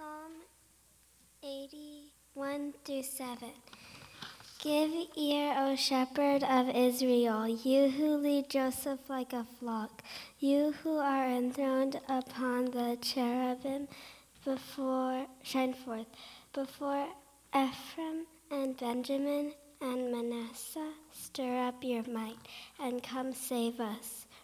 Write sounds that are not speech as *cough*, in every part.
Psalm 81 through 7. Give ear, O shepherd of Israel, you who lead Joseph like a flock, you who are enthroned upon the cherubim, before shine forth before Ephraim and Benjamin and Manasseh. Stir up your might and come save us.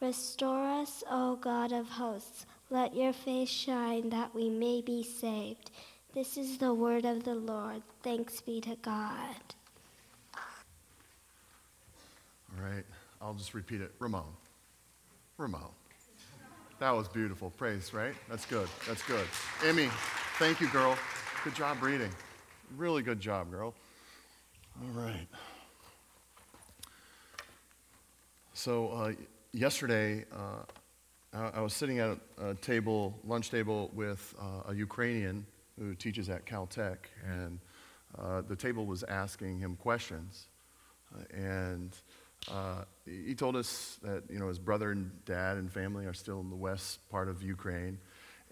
Restore us, O God of hosts. Let your face shine that we may be saved. This is the word of the Lord. Thanks be to God. All right, I'll just repeat it. Ramon. Ramon. That was beautiful. Praise, right? That's good. That's good. Emmy, thank you, girl. Good job reading. Really good job, girl. All right. So, uh, yesterday, uh, I, I was sitting at a, a table, lunch table, with uh, a Ukrainian who teaches at Caltech, and uh, the table was asking him questions. Uh, and uh, he told us that you know his brother and dad and family are still in the west part of Ukraine,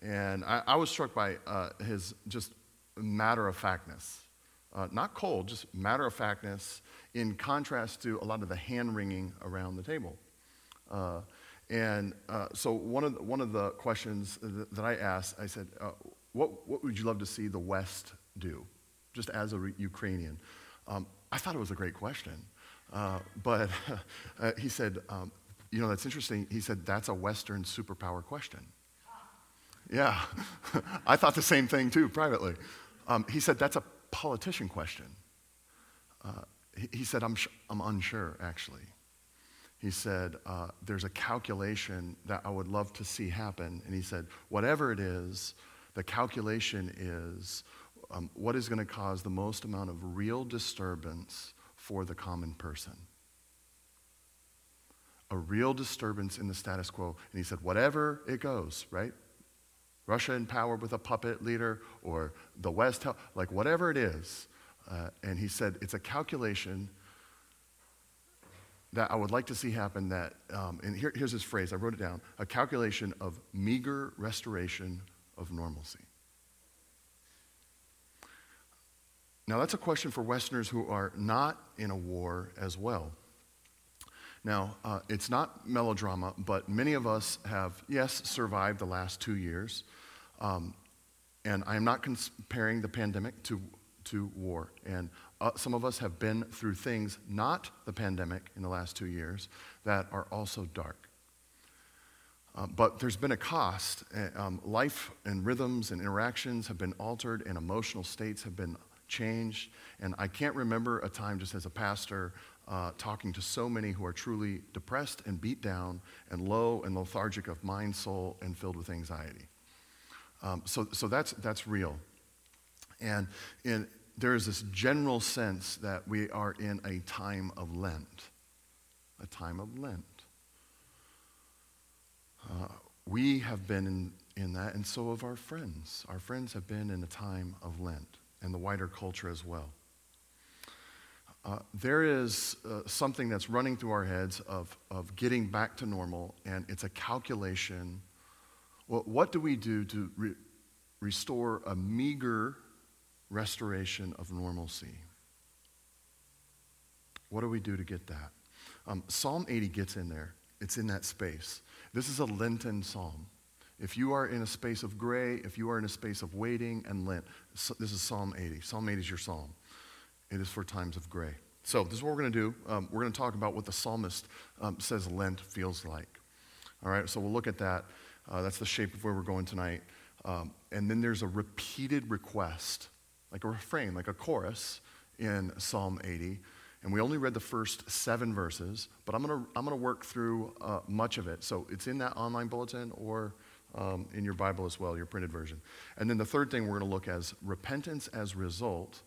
and I, I was struck by his just matter of factness, uh, not cold, just matter of factness, in contrast to a lot of the hand wringing around the table. Uh, and uh, so one of the, one of the questions that, I asked, I said, uh, what, what would you love to see the West do, just as a re- Ukrainian? Um, I thought it was a great question. Uh, but *laughs* uh, he said, um, you know, that's interesting. He said, that's a Western superpower question. Yeah, *laughs* I thought the same thing too, privately. Um, he said, that's a politician question. Uh, he, he, said, I'm, sh- I'm unsure, actually. He said, uh, there's a calculation that I would love to see happen. And he said, whatever it is, the calculation is um, what is going to cause the most amount of real disturbance for the common person. A real disturbance in the status quo. And he said, whatever it goes, right? Russia in power with a puppet leader or the West, like whatever it is. Uh, and he said, it's a calculation that I would like to see happen that, um, and here, here's his phrase, I wrote it down a calculation of meager restoration of normalcy. Now, that's a question for Westerners who are not in a war as well. Now, uh, it's not melodrama, but many of us have, yes, survived the last two years. Um, and I am not comparing the pandemic to, to war. And uh, some of us have been through things, not the pandemic, in the last two years, that are also dark. Uh, but there's been a cost. Uh, um, life and rhythms and interactions have been altered, and emotional states have been changed. And I can't remember a time, just as a pastor, uh, talking to so many who are truly depressed and beat down and low and lethargic of mind, soul, and filled with anxiety. Um, so, so that's, that's real. And in, there is this general sense that we are in a time of Lent, a time of Lent. Uh, we have been in, in that, and so have our friends. Our friends have been in a time of Lent and the wider culture as well. Uh, there is uh, something that's running through our heads of, of getting back to normal, and it's a calculation. Well, what do we do to re- restore a meager restoration of normalcy? What do we do to get that? Um, psalm 80 gets in there, it's in that space. This is a Lenten psalm. If you are in a space of gray, if you are in a space of waiting and Lent, so this is Psalm 80. Psalm 80 is your psalm. It is for times of gray. So, this is what we're going to do. Um, we're going to talk about what the psalmist um, says Lent feels like. All right, so we'll look at that. Uh, that's the shape of where we're going tonight. Um, and then there's a repeated request, like a refrain, like a chorus in Psalm 80. And we only read the first seven verses, but I'm going to I'm to work through uh, much of it. So, it's in that online bulletin or um, in your Bible as well, your printed version. And then the third thing we're going to look at is repentance as result,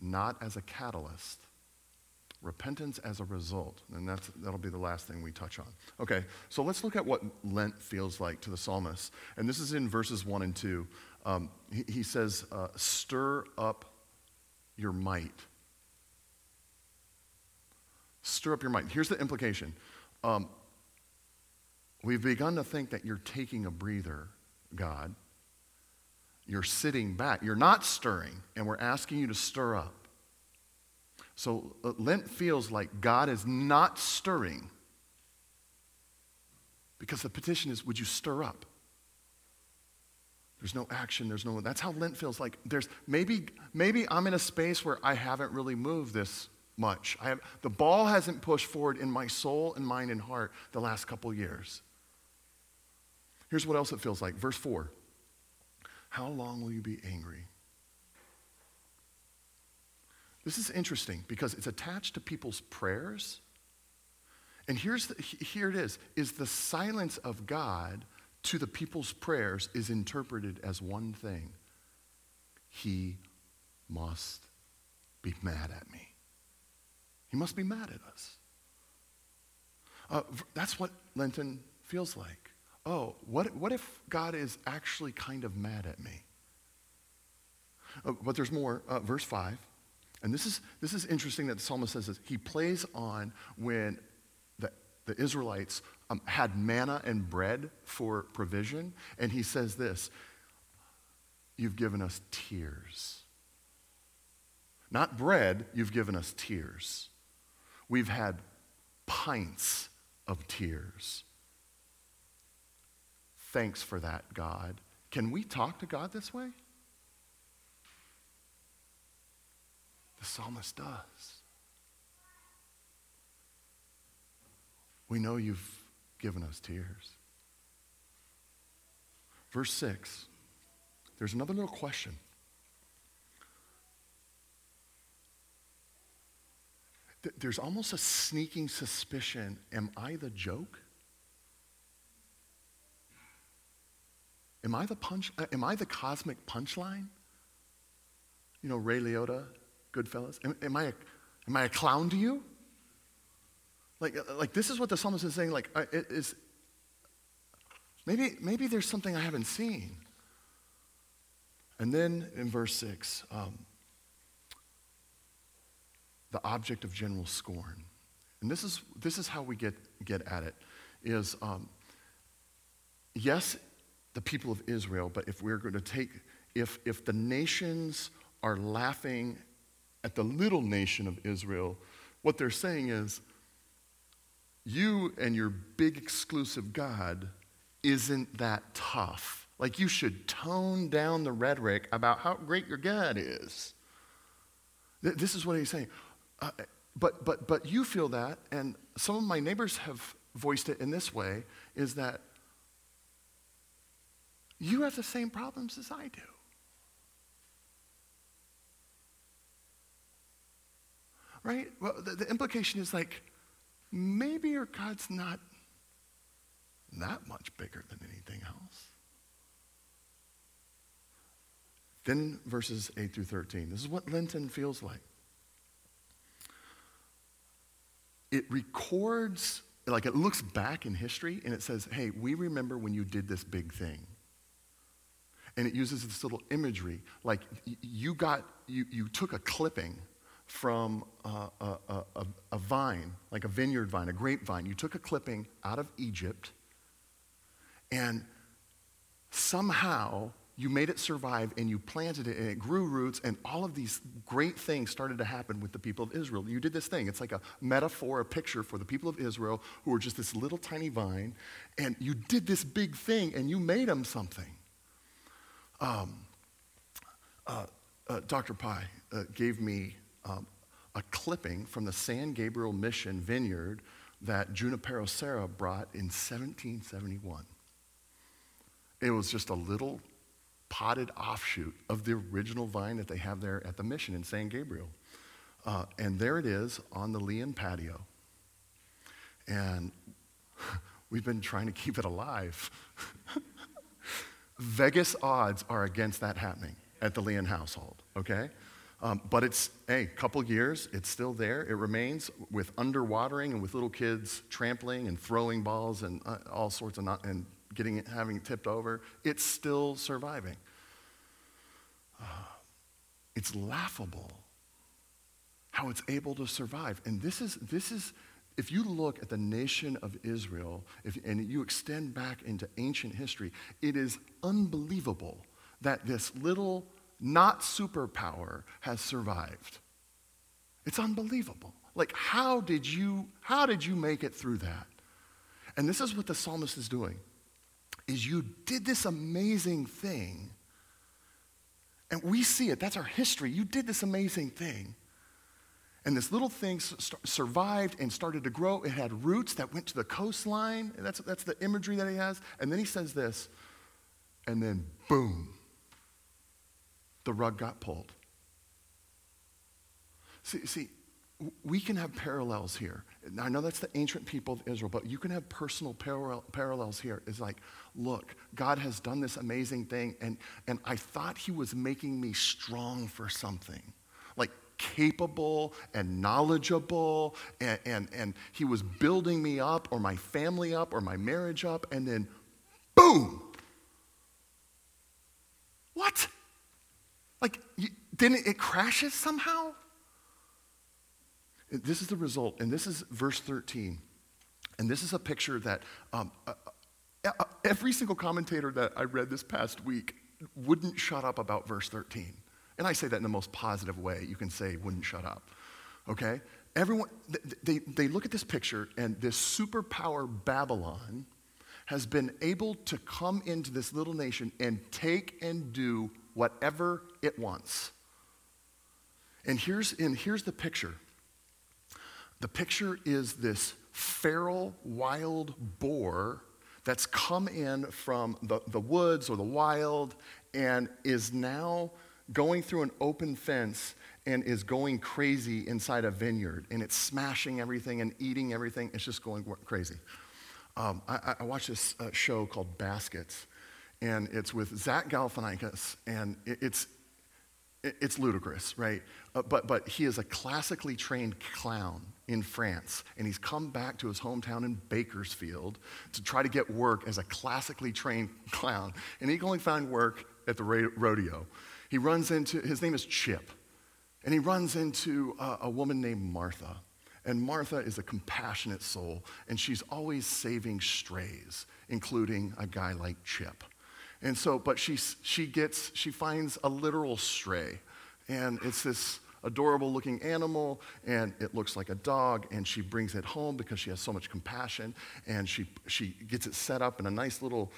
not as a catalyst. Repentance as a result. And that's, that'll be the last thing we touch on. Okay, so let's look at what Lent feels like to the psalmist. And this is in verses 1 and 2. Um, he, he, says, uh, Stir up your might. Stir up your might. Here's the implication. Um, we've begun to think that you're taking a breather, God. You're sitting back. You're not stirring, and we're asking you to stir up. So uh, Lent feels like God is not stirring because the petition is, would you stir up? There's no action, there's no that's how Lent feels like. There's maybe maybe I'm in a space where I haven't really moved this much. I have, the ball hasn't pushed forward in my soul and mind and heart the last couple years. Here's what else it feels like. Verse 4. How long will you be angry? This is interesting because it's attached to people's prayers. And here's the, here it is is the silence of God to the people's prayers is interpreted as one thing. He must be mad at me. He must be mad at us. Uh, that's what Lenten feels like. Oh, what, what if God is actually kind of mad at me? Uh, but there's more. Uh, verse 5. And this is, this is interesting that the psalmist says this. He plays on when the, the Israelites um, had manna and bread for provision. And he says this You've given us tears. Not bread, you've given us tears. We've had pints of tears. Thanks for that, God. Can we talk to God this way? The psalmist does. We know you've given us tears. Verse 6, there's another little question. There's almost a sneaking suspicion am I the joke? Am I the punch? Uh, am I the cosmic punchline? You know, Ray Liotta Goodfellas? Am, am, I, a, am I a clown to you? Like, uh, like this is what the psalmist is saying. Like, uh, it is maybe maybe there's something I haven't seen. And then in verse six, um, the object of general scorn, and this is this is how we get get at it. Is um, yes, the people of Israel, but if we're going to take if if the nations are laughing at the little nation of Israel, what they're saying is, you and your big exclusive God isn't that tough. Like you should tone down the rhetoric about how great your God is. This is what he's saying. Uh, but, but, but you feel that, and some of my neighbors have voiced it in this way, is that you have the same problems as I do. right? Well, the, the implication is like, maybe your God's not that much bigger than anything else. Then verses 8 through 13. This is what Lenten feels like. It records, like it looks back in history and it says, hey, we remember when you did this big thing. And it uses this little imagery, like you got, you, you took a clipping from a, a, a, a, vine, like a vineyard vine, a grapevine. You took a clipping out of Egypt, and somehow you made it survive and you planted it and it grew roots, and all of these great things started to happen with the people of Israel. You did this thing. It's like a metaphor, a picture for the people of Israel who were just this little tiny vine, and you did this big thing and you made them something. Um, uh, uh, Dr. Pi uh, gave me um, a clipping from the San Gabriel Mission vineyard that Junipero Serra brought in 1771. It was just a little potted offshoot of the original vine that they have there at the mission in San Gabriel. Uh, and there it is on the Leon patio. And *laughs* We've been trying to keep it alive. *laughs* Vegas odds are against that happening at the Leon household, okay? Um, but it's, a couple years, it's still there. It remains with underwatering and with little kids trampling and throwing balls and uh, all sorts of, not, and getting it, having it tipped over. It's still surviving. Uh, it's laughable how it's able to survive. And this is, this is if you look at the nation of Israel if, and you extend back into ancient history, it is unbelievable that this little not superpower has survived. It's unbelievable. Like, how did you, how did you make it through that? And this is what the psalmist is doing is you did this amazing thing and we see it that's our history you did this amazing thing and this little thing survived and started to grow. It had roots that went to the coastline. That's, that's the imagery that he has. And then he says this, and then boom, the rug got pulled. See, see, we can have parallels here. I know that's the ancient people of Israel, but you can have personal parallel, parallels here. It's like, look, God has done this amazing thing, and, and I thought He was making me strong for something. Like, capable and knowledgeable, and, and, and he was building me up, or my family up, or my marriage up, and then boom! What? Like, didn't it crashes somehow? This is the result, and this is verse 13. And this is a picture that um, uh, uh, every single commentator that I read this past week wouldn't shut up about verse 13. And I say that in the most positive way you can say, wouldn't shut up. Okay? Everyone, they, they look at this picture, and this superpower Babylon has been able to come into this little nation and take and do whatever it wants. And here's, and here's the picture the picture is this feral wild boar that's come in from the, the woods or the wild and is now going through an open fence and is going crazy inside a vineyard and it's smashing everything and eating everything. It's just going crazy. Um, I, I, watched this uh, show called Baskets, and it's with Zach Galifianakis, and it's it's ludicrous, right? Uh, but but he is a classically trained clown in France, and he's come back to his hometown in Bakersfield to try to get work as a classically trained *laughs* clown, and he can only find work at the rodeo he runs into, his name is Chip, and he runs into a, a woman named Martha. And Martha is a compassionate soul, and she's always saving strays, including a guy like Chip. And so, but she, she gets, she finds a literal stray, and it's this adorable looking animal, and it looks like a dog, and she brings it home because she has so much compassion, and she, she gets it set up in a nice little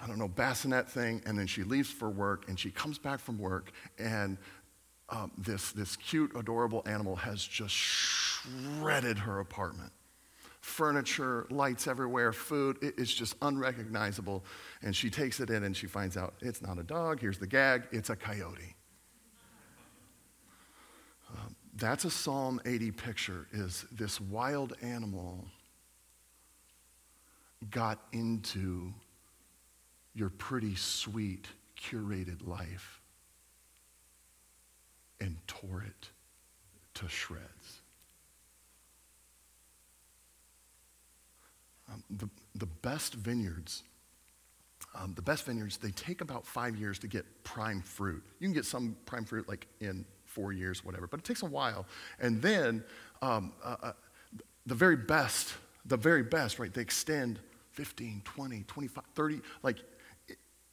I don't know, bassinet thing, and then she leaves for work, and she comes back from work, and um, this, this cute, adorable animal has just shredded her apartment. Furniture, lights everywhere, food, it, it's just unrecognizable. And she takes it in and she finds out it's not a dog, here's the gag, it's a coyote. Um, that's a Psalm 80 picture, is this wild animal got into your pretty sweet, curated life and tore it to shreds. Um, the, the best vineyards, um, the best vineyards, they take about five years to get prime fruit. You can get some prime fruit like in four years, whatever, but it takes a while. And then um, uh, uh, the very best, the very best, right, they extend 15, 20, 25, 30, like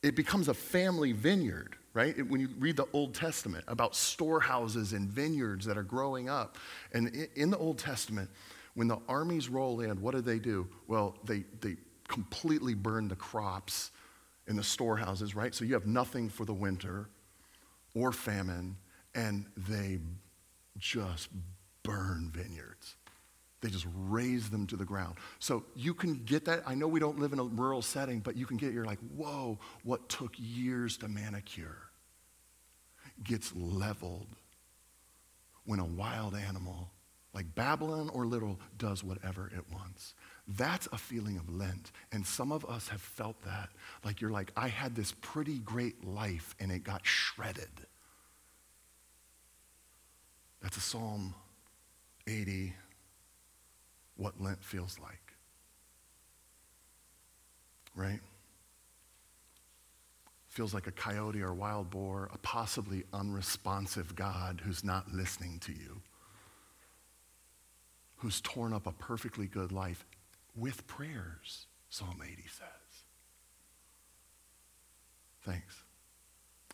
it becomes a family vineyard, right? It, when you read the Old Testament about storehouses and vineyards that are growing up. And in the Old Testament, when the armies roll in, what do they do? Well, they, they completely burn the crops in the storehouses, right? So you have nothing for the winter or famine, and they just burn vineyards. They just raze them to the ground. So you can get that. I know we don't live in a rural setting, but you can get, you're like, whoa, what took years to manicure gets leveled when a wild animal like Babylon or little, does whatever it wants. That's a feeling of Lent. And some of us have felt that. Like you're like, I had this pretty great life and it got shredded. That's a Psalm 80, what Lent feels like. Right? Feels like a coyote or wild boar, a possibly unresponsive God who's not listening to you, who's torn up a perfectly good life with prayers, Psalm 80 says. Thanks.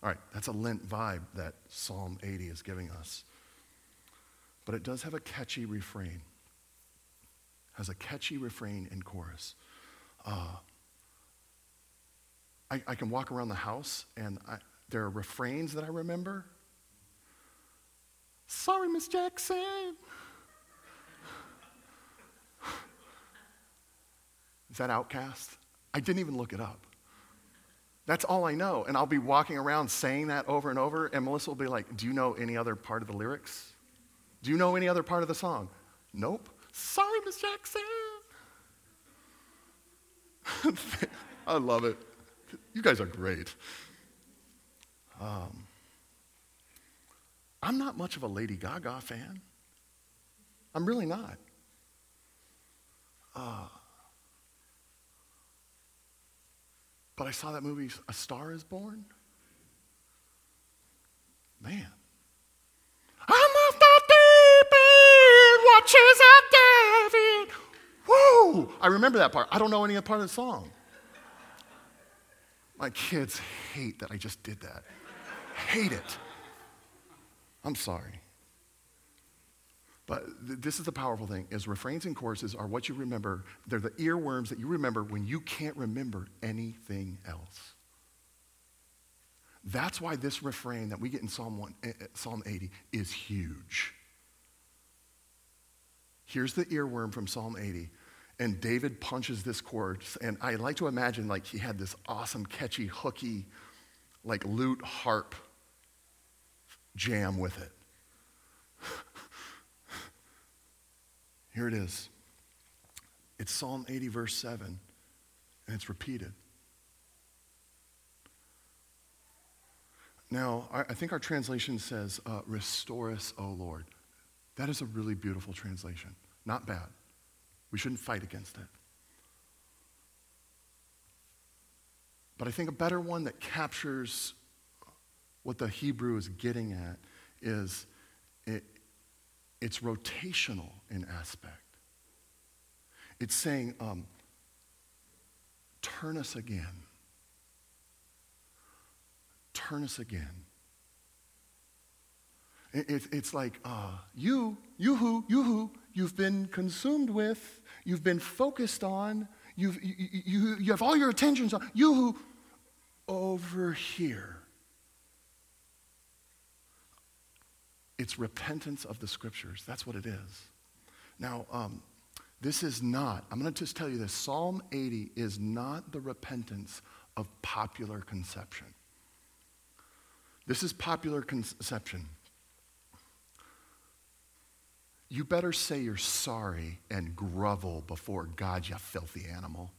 All right, that's a Lent vibe that Psalm 80 is giving us. But it does have a catchy refrain. Has a catchy refrain and chorus. Uh, I, I, can walk around the house and I, there are refrains that I remember. Sorry, Miss Jackson. Is that OutKast? I didn't even look it up. That's all I know. And I'll be walking around saying that over and over, and Melissa will be like, Do you know any other part of the lyrics? Do you know any other part of the song? Nope. Sorry, Miss Jackson. *laughs* I love it. You guys are great. Um, I'm not much of a Lady Gaga fan. I'm really not. Uh, but I saw that movie, A Star is Born. Man. I'm off the deep end, watches of David. Whoa! I remember that part. I don't know any other part of the song. My kids hate that I just did that. hate it. I'm sorry. But th- this is the powerful thing is refrains and choruses are what you remember. They're the earworms that you remember when you can't remember anything else. That's why this refrain that we get in Psalm, 1, uh, Psalm 80 is huge. Here's the earworm from Psalm 80. And David punches this chord. And I like to imagine like he had this awesome, catchy, hooky, like lute harp jam with it. Here it is. It's Psalm 80, verse 7, and it's repeated. Now, I think our translation says, uh, Restore us, O Lord. That is a really beautiful translation. Not bad. We shouldn't fight against it. But I think a better one that captures what the Hebrew is getting at is it, it's rotational in aspect. It's saying, um, turn us again. Turn us again. It, it, it's like, uh, you, you who, you who, you've been consumed with, you've been focused on, you've, you, you, you have all your attentions on, you who, over here. It's repentance of the scriptures. That's what it is. Now, um, this is not, I'm going to just tell you this Psalm 80 is not the repentance of popular conception. This is popular conception. You better say you're sorry and grovel before God, you filthy animal.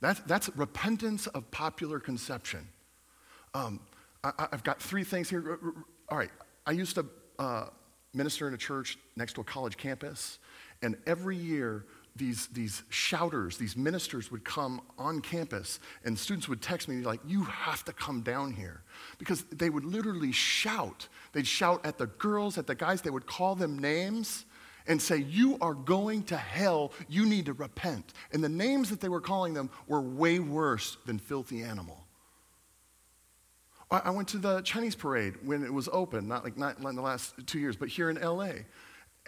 That's, that's repentance of popular conception. Um, I, have got three things here. All right, I used to uh, minister in a church next to a college campus, and every year these, these shouters, these ministers would come on campus, and students would text me, like, you have to come down here. Because they would literally shout. They'd shout at the girls, at the guys, they would call them names and say, You are going to hell, you need to repent. And the names that they were calling them were way worse than filthy animal. I went to the Chinese parade when it was open, not like not in the last two years, but here in LA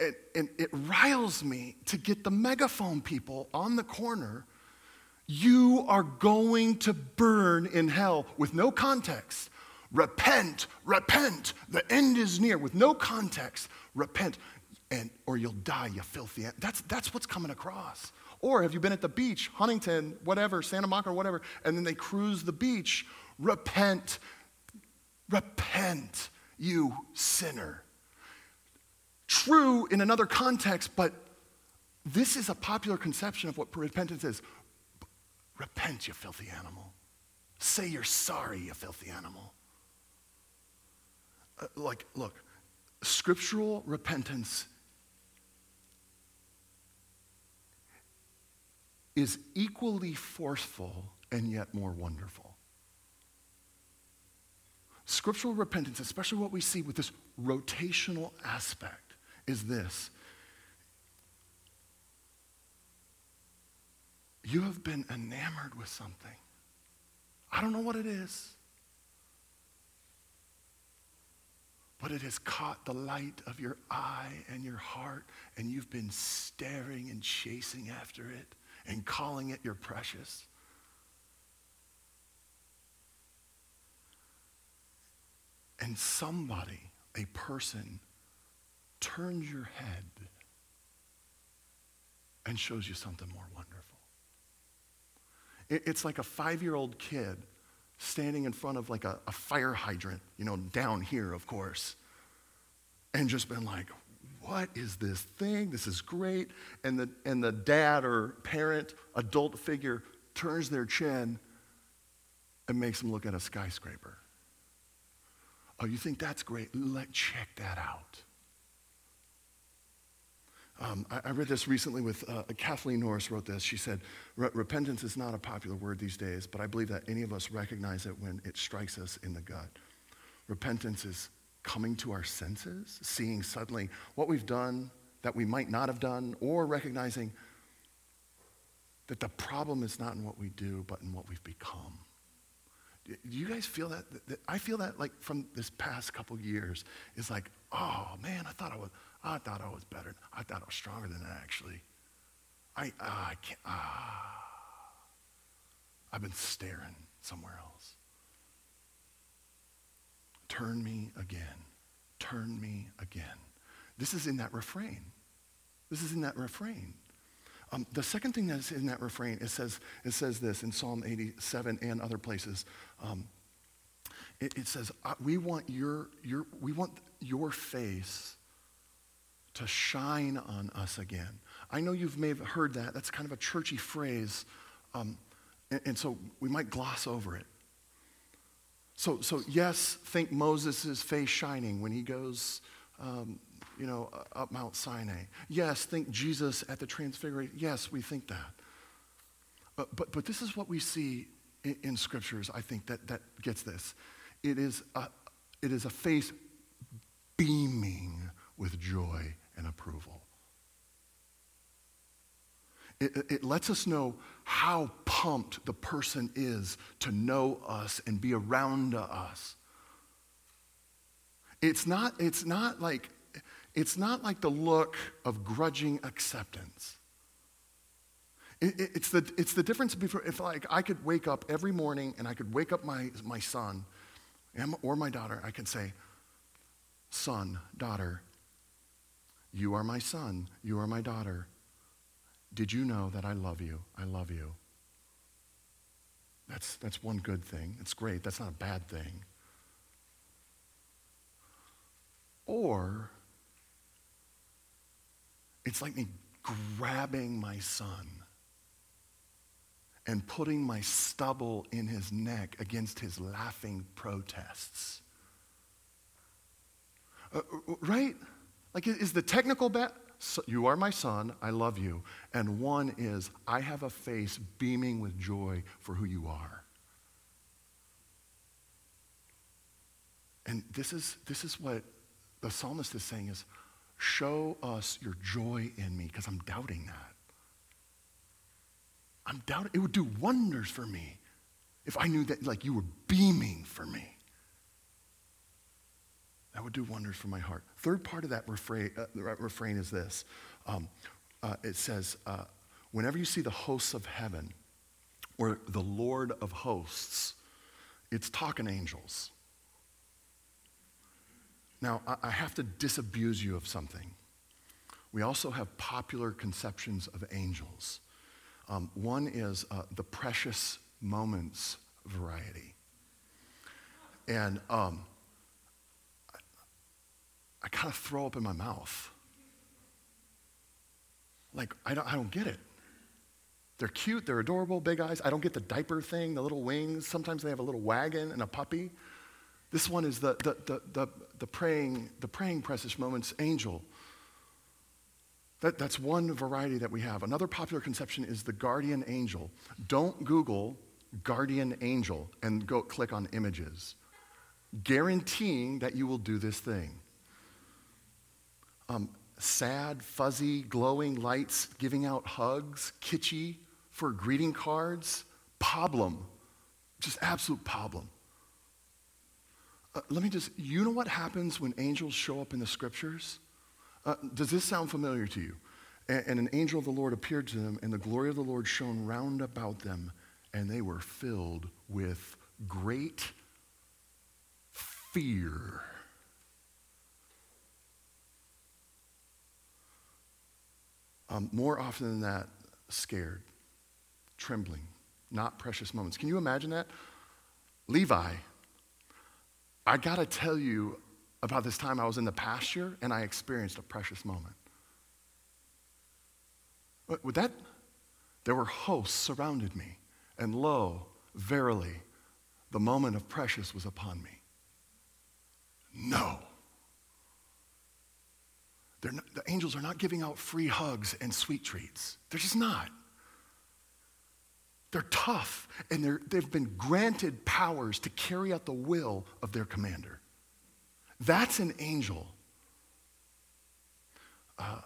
and, and it riles me to get the megaphone people on the corner. You are going to burn in hell with no context. Repent, repent. The end is near with no context. Repent, and or you'll die, you filthy. That's that's what's coming across. Or have you been at the beach, Huntington, whatever, Santa Monica, whatever, and then they cruise the beach? Repent, repent, you sinner true in another context, but this is a popular conception of what repentance is. Repent, you filthy animal. Say you're sorry, you filthy animal. Uh, like, look, scriptural repentance is equally forceful and yet more wonderful. Scriptural repentance, especially what we see with this rotational aspect, is this. You have been enamored with something. I don't know what it is. But it has caught the light of your eye and your heart, and you've been staring and chasing after it and calling it your precious. And somebody, a person, turns your head and shows you something more wonderful. It's like a five year old kid standing in front of like a, a, fire hydrant, you know, down here, of course, and just been like, what is this thing? This is great. And the, and the dad or parent, adult figure, turns their chin and makes them look at a skyscraper. Oh, you think that's great? Let check that out. Um, I, I, read this recently with uh, Kathleen Norris wrote this. She said, Repentance is not a popular word these days, but I believe that any of us recognize it when it strikes us in the gut. Repentance is coming to our senses, seeing suddenly what we've done that we might not have done, or recognizing that the problem is not in what we do, but in what we've become. Do you guys feel that? I feel that like from this past couple years It's like, oh man, I thought I was I thought I was better. I thought I was stronger than that, actually. I, uh, I can't, ah. I've been staring somewhere else. Turn me again. Turn me again. This is in that refrain. This is in that refrain. Um, the second thing that's in that refrain, it says, it says this in Psalm 87 and other places. Um, it, it, says, we want your, your, we want your face to shine on us again. I know you've may have heard that. That's kind of a churchy phrase. Um, and, and, so we might gloss over it. So, so yes, think Moses' face shining when he goes, um, you know, up Mount Sinai. Yes, think Jesus at the Transfiguration. Yes, we think that. But, but, but this is what we see in, in scriptures, I think, that, that gets this. It is, a, it is a face beaming with joy and approval. It, it, lets us know how pumped the person is to know us and be around us. It's not, it's not like it's not like the look of grudging acceptance. It, it, it's, the, it's the difference between if like I could wake up every morning and I could wake up my, my son or my daughter, I could say, son, daughter, you are my son. You are my daughter. Did you know that I love you? I love you. That's, that's one good thing. It's great. That's not a bad thing. Or it's like me grabbing my son and putting my stubble in his neck against his laughing protests. Uh, right? Like, is the technical bet, so you are my son, I love you. And one is, I have a face beaming with joy for who you are. And this is, this is what the psalmist is saying is, show us your joy in me, because I'm doubting that. I'm doubting, it would do wonders for me if I knew that like you were beaming for me. That would do wonders for my heart. Third part of that refrain, uh, refrain is this um, uh, it says, uh, whenever you see the hosts of heaven or the Lord of hosts, it's talking angels. Now, I, I have to disabuse you of something. We also have popular conceptions of angels. Um, one is uh, the precious moments variety. And um, I kind of throw up in my mouth Like, I don't, I don't get it. They're cute, they're adorable, big eyes. I don't get the diaper thing, the little wings. Sometimes they have a little wagon and a puppy. This one is the, the, the, the, the praying, the praying precious moments angel. That, that's one variety that we have. Another popular conception is the guardian angel. Don't Google guardian angel and go click on images, guaranteeing that you will do this thing. Um, sad, fuzzy, glowing lights giving out hugs, kitschy for greeting cards, problem. Just absolute problem. Uh, let me just, you know what happens when angels show up in the scriptures? Uh, does this sound familiar to you? And, and, an angel of the Lord appeared to them, and the glory of the Lord shone round about them, and they were filled with great fear. Um, more often than that, scared, trembling, not precious moments. Can you imagine that? Levi, I got to tell you about this time I was in the pasture and I experienced a precious moment. Would that? There were hosts surrounded me, and lo, verily, the moment of precious was upon me. No. Not, the angels are not giving out free hugs and sweet treats. They're just not. They're tough, and they're, they've been granted powers to carry out the will of their commander. That's an angel. Uh,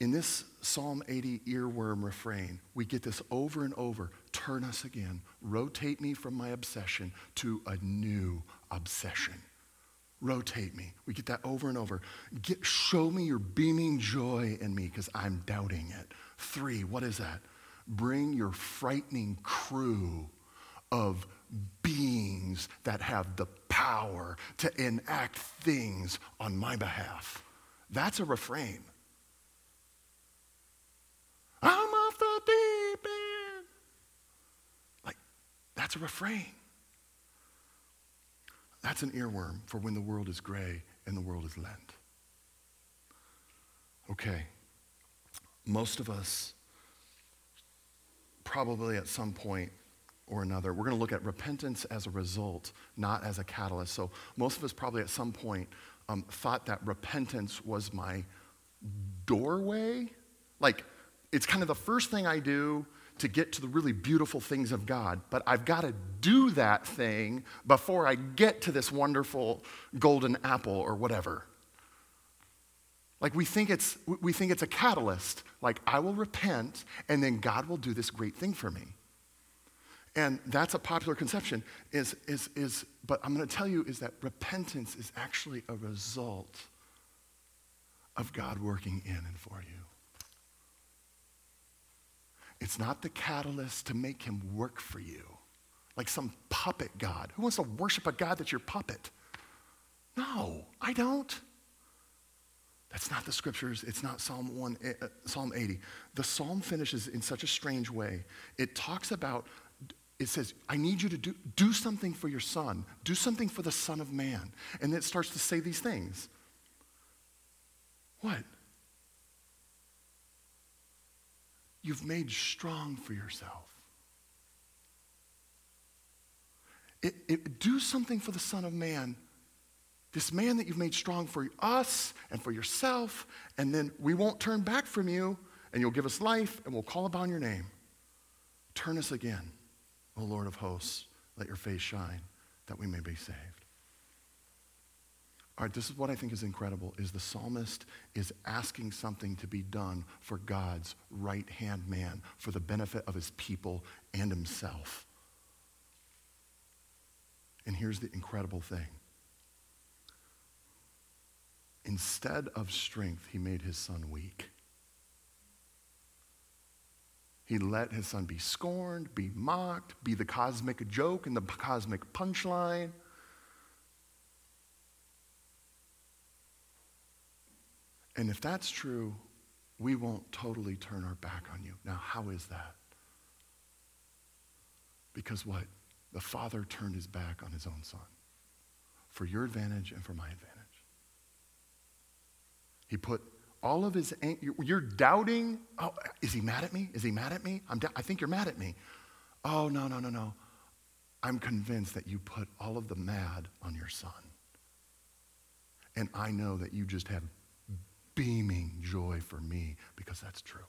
in this Psalm 80 earworm refrain, we get this over and over turn us again, rotate me from my obsession to a new obsession. Rotate me. We get that over and over. Get, show me your beaming joy in me because I'm doubting it. Three, what is that? Bring your frightening crew of beings that have the power to enact things on my behalf. That's a refrain. I'm off the deep end. Like, that's a refrain. That's an earworm for when the world is gray and the world is Lent. Okay. Most of us, probably at some point or another, we're going to look at repentance as a result, not as a catalyst. So, most of us probably at some point um, thought that repentance was my doorway. Like, it's kind of the first thing I do to get to the really beautiful things of God, but I've got to do that thing before I get to this wonderful golden apple or whatever. Like we think it's we think it's a catalyst. Like I will repent and then God will do this great thing for me. And that's a popular conception is is is but I'm going to tell you is that repentance is actually a result of God working in and for you. It's not the catalyst to make him work for you, like some puppet God. Who wants to worship a God that's your puppet? No, I don't. That's not the scriptures. It's not Psalm 1, uh, Psalm 80. The psalm finishes in such a strange way. It talks about, it says, I need you to do, do something for your son. Do something for the Son of Man. And it starts to say these things. What? you've made strong for yourself. It, it, do something for the Son of Man, this man that you've made strong for us and for yourself, and then we won't turn back from you, and you'll give us life, and we'll call upon your name. Turn us again, O Lord of hosts, let your face shine, that we may be saved. All right, this is what I think is incredible is the psalmist is asking something to be done for God's right-hand man for the benefit of his people and himself. And here's the incredible thing. Instead of strength, he made his son weak. He let his son be scorned, be mocked, be the cosmic joke and the cosmic punchline. And if that's true, we won't totally turn our back on you. Now, how is that? Because what? The Father turned his back on his own Son for your advantage and for my advantage. He put all of his, ang- you're- doubting. Oh, is he mad at me? Is he mad at me? I'm, I think you're mad at me. Oh, no, no, no, no. I'm convinced that you put all of the mad on your son. And I know that you just have beaming joy for me because that's true.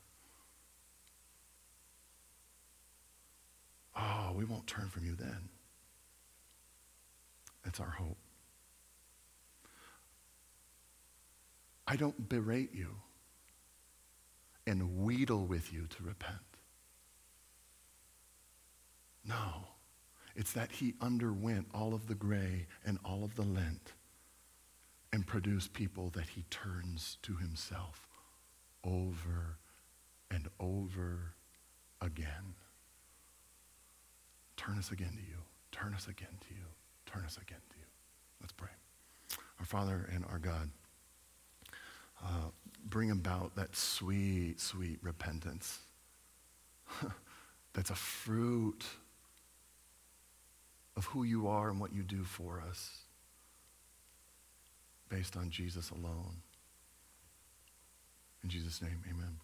Oh, we won't turn from you then. That's our hope. I don't berate you and wheedle with you to repent. No. It's that he underwent all of the gray and all of the lent and produced people that he turns to himself over and over again. Turn us again to you. Turn us again to you. Turn us again to you. Let's pray. Our Father and our God, uh, bring about that sweet, sweet repentance *laughs* that's a fruit of who you are and what you do for us based on Jesus alone. In Jesus' name, amen.